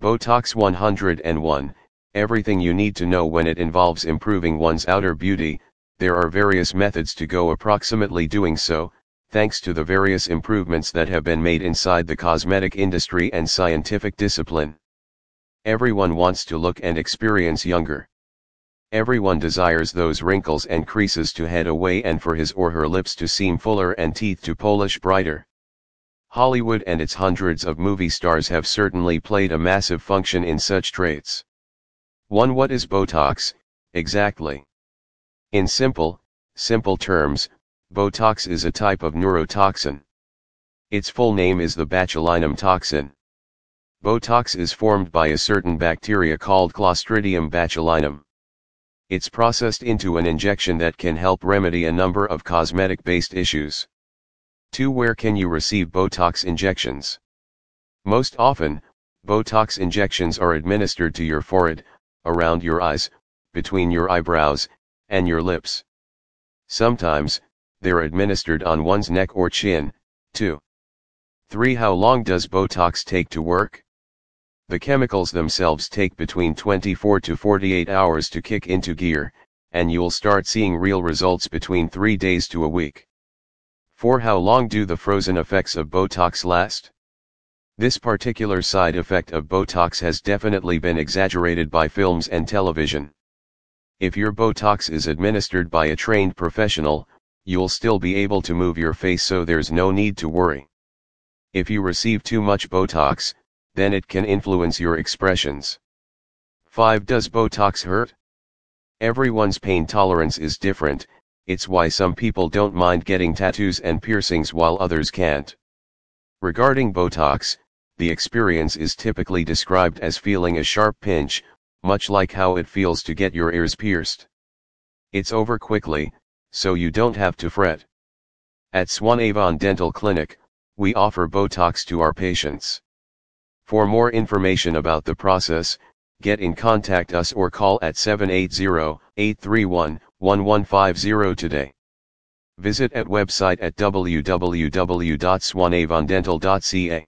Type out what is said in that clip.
Botox 101, everything you need to know when it involves improving one's outer beauty, there are various methods to go approximately doing so, thanks to the various improvements that have been made inside the cosmetic industry and scientific discipline. Everyone wants to look and experience younger. Everyone desires those wrinkles and creases to head away and for his or her lips to seem fuller and teeth to polish brighter. Hollywood and its hundreds of movie stars have certainly played a massive function in such traits. 1. What is Botox, exactly? In simple, simple terms, Botox is a type of neurotoxin. Its full name is the botulinum toxin. Botox is formed by a certain bacteria called Clostridium botulinum. It's processed into an injection that can help remedy a number of cosmetic based issues. 2. Where can you receive Botox injections? Most often, Botox injections are administered to your forehead, around your eyes, between your eyebrows, and your lips. Sometimes, they're administered on one's neck or chin, too. 3. How long does Botox take to work? The chemicals themselves take between 24 to 48 hours to kick into gear, and you'll start seeing real results between 3 days to a week. For how long do the frozen effects of Botox last? This particular side effect of Botox has definitely been exaggerated by films and television. If your Botox is administered by a trained professional, you'll still be able to move your face so there's no need to worry. If you receive too much Botox, then it can influence your expressions. 5. Does Botox hurt? Everyone's pain tolerance is different, it's why some people don't mind getting tattoos and piercings while others can't. Regarding Botox, the experience is typically described as feeling a sharp pinch, much like how it feels to get your ears pierced. It's over quickly, so you don't have to fret. At Swanavon Dental Clinic, we offer Botox to our patients. For more information about the process, get in contact us or call at 780-831-1150 today. Visit at website at www.swanavondental.ca.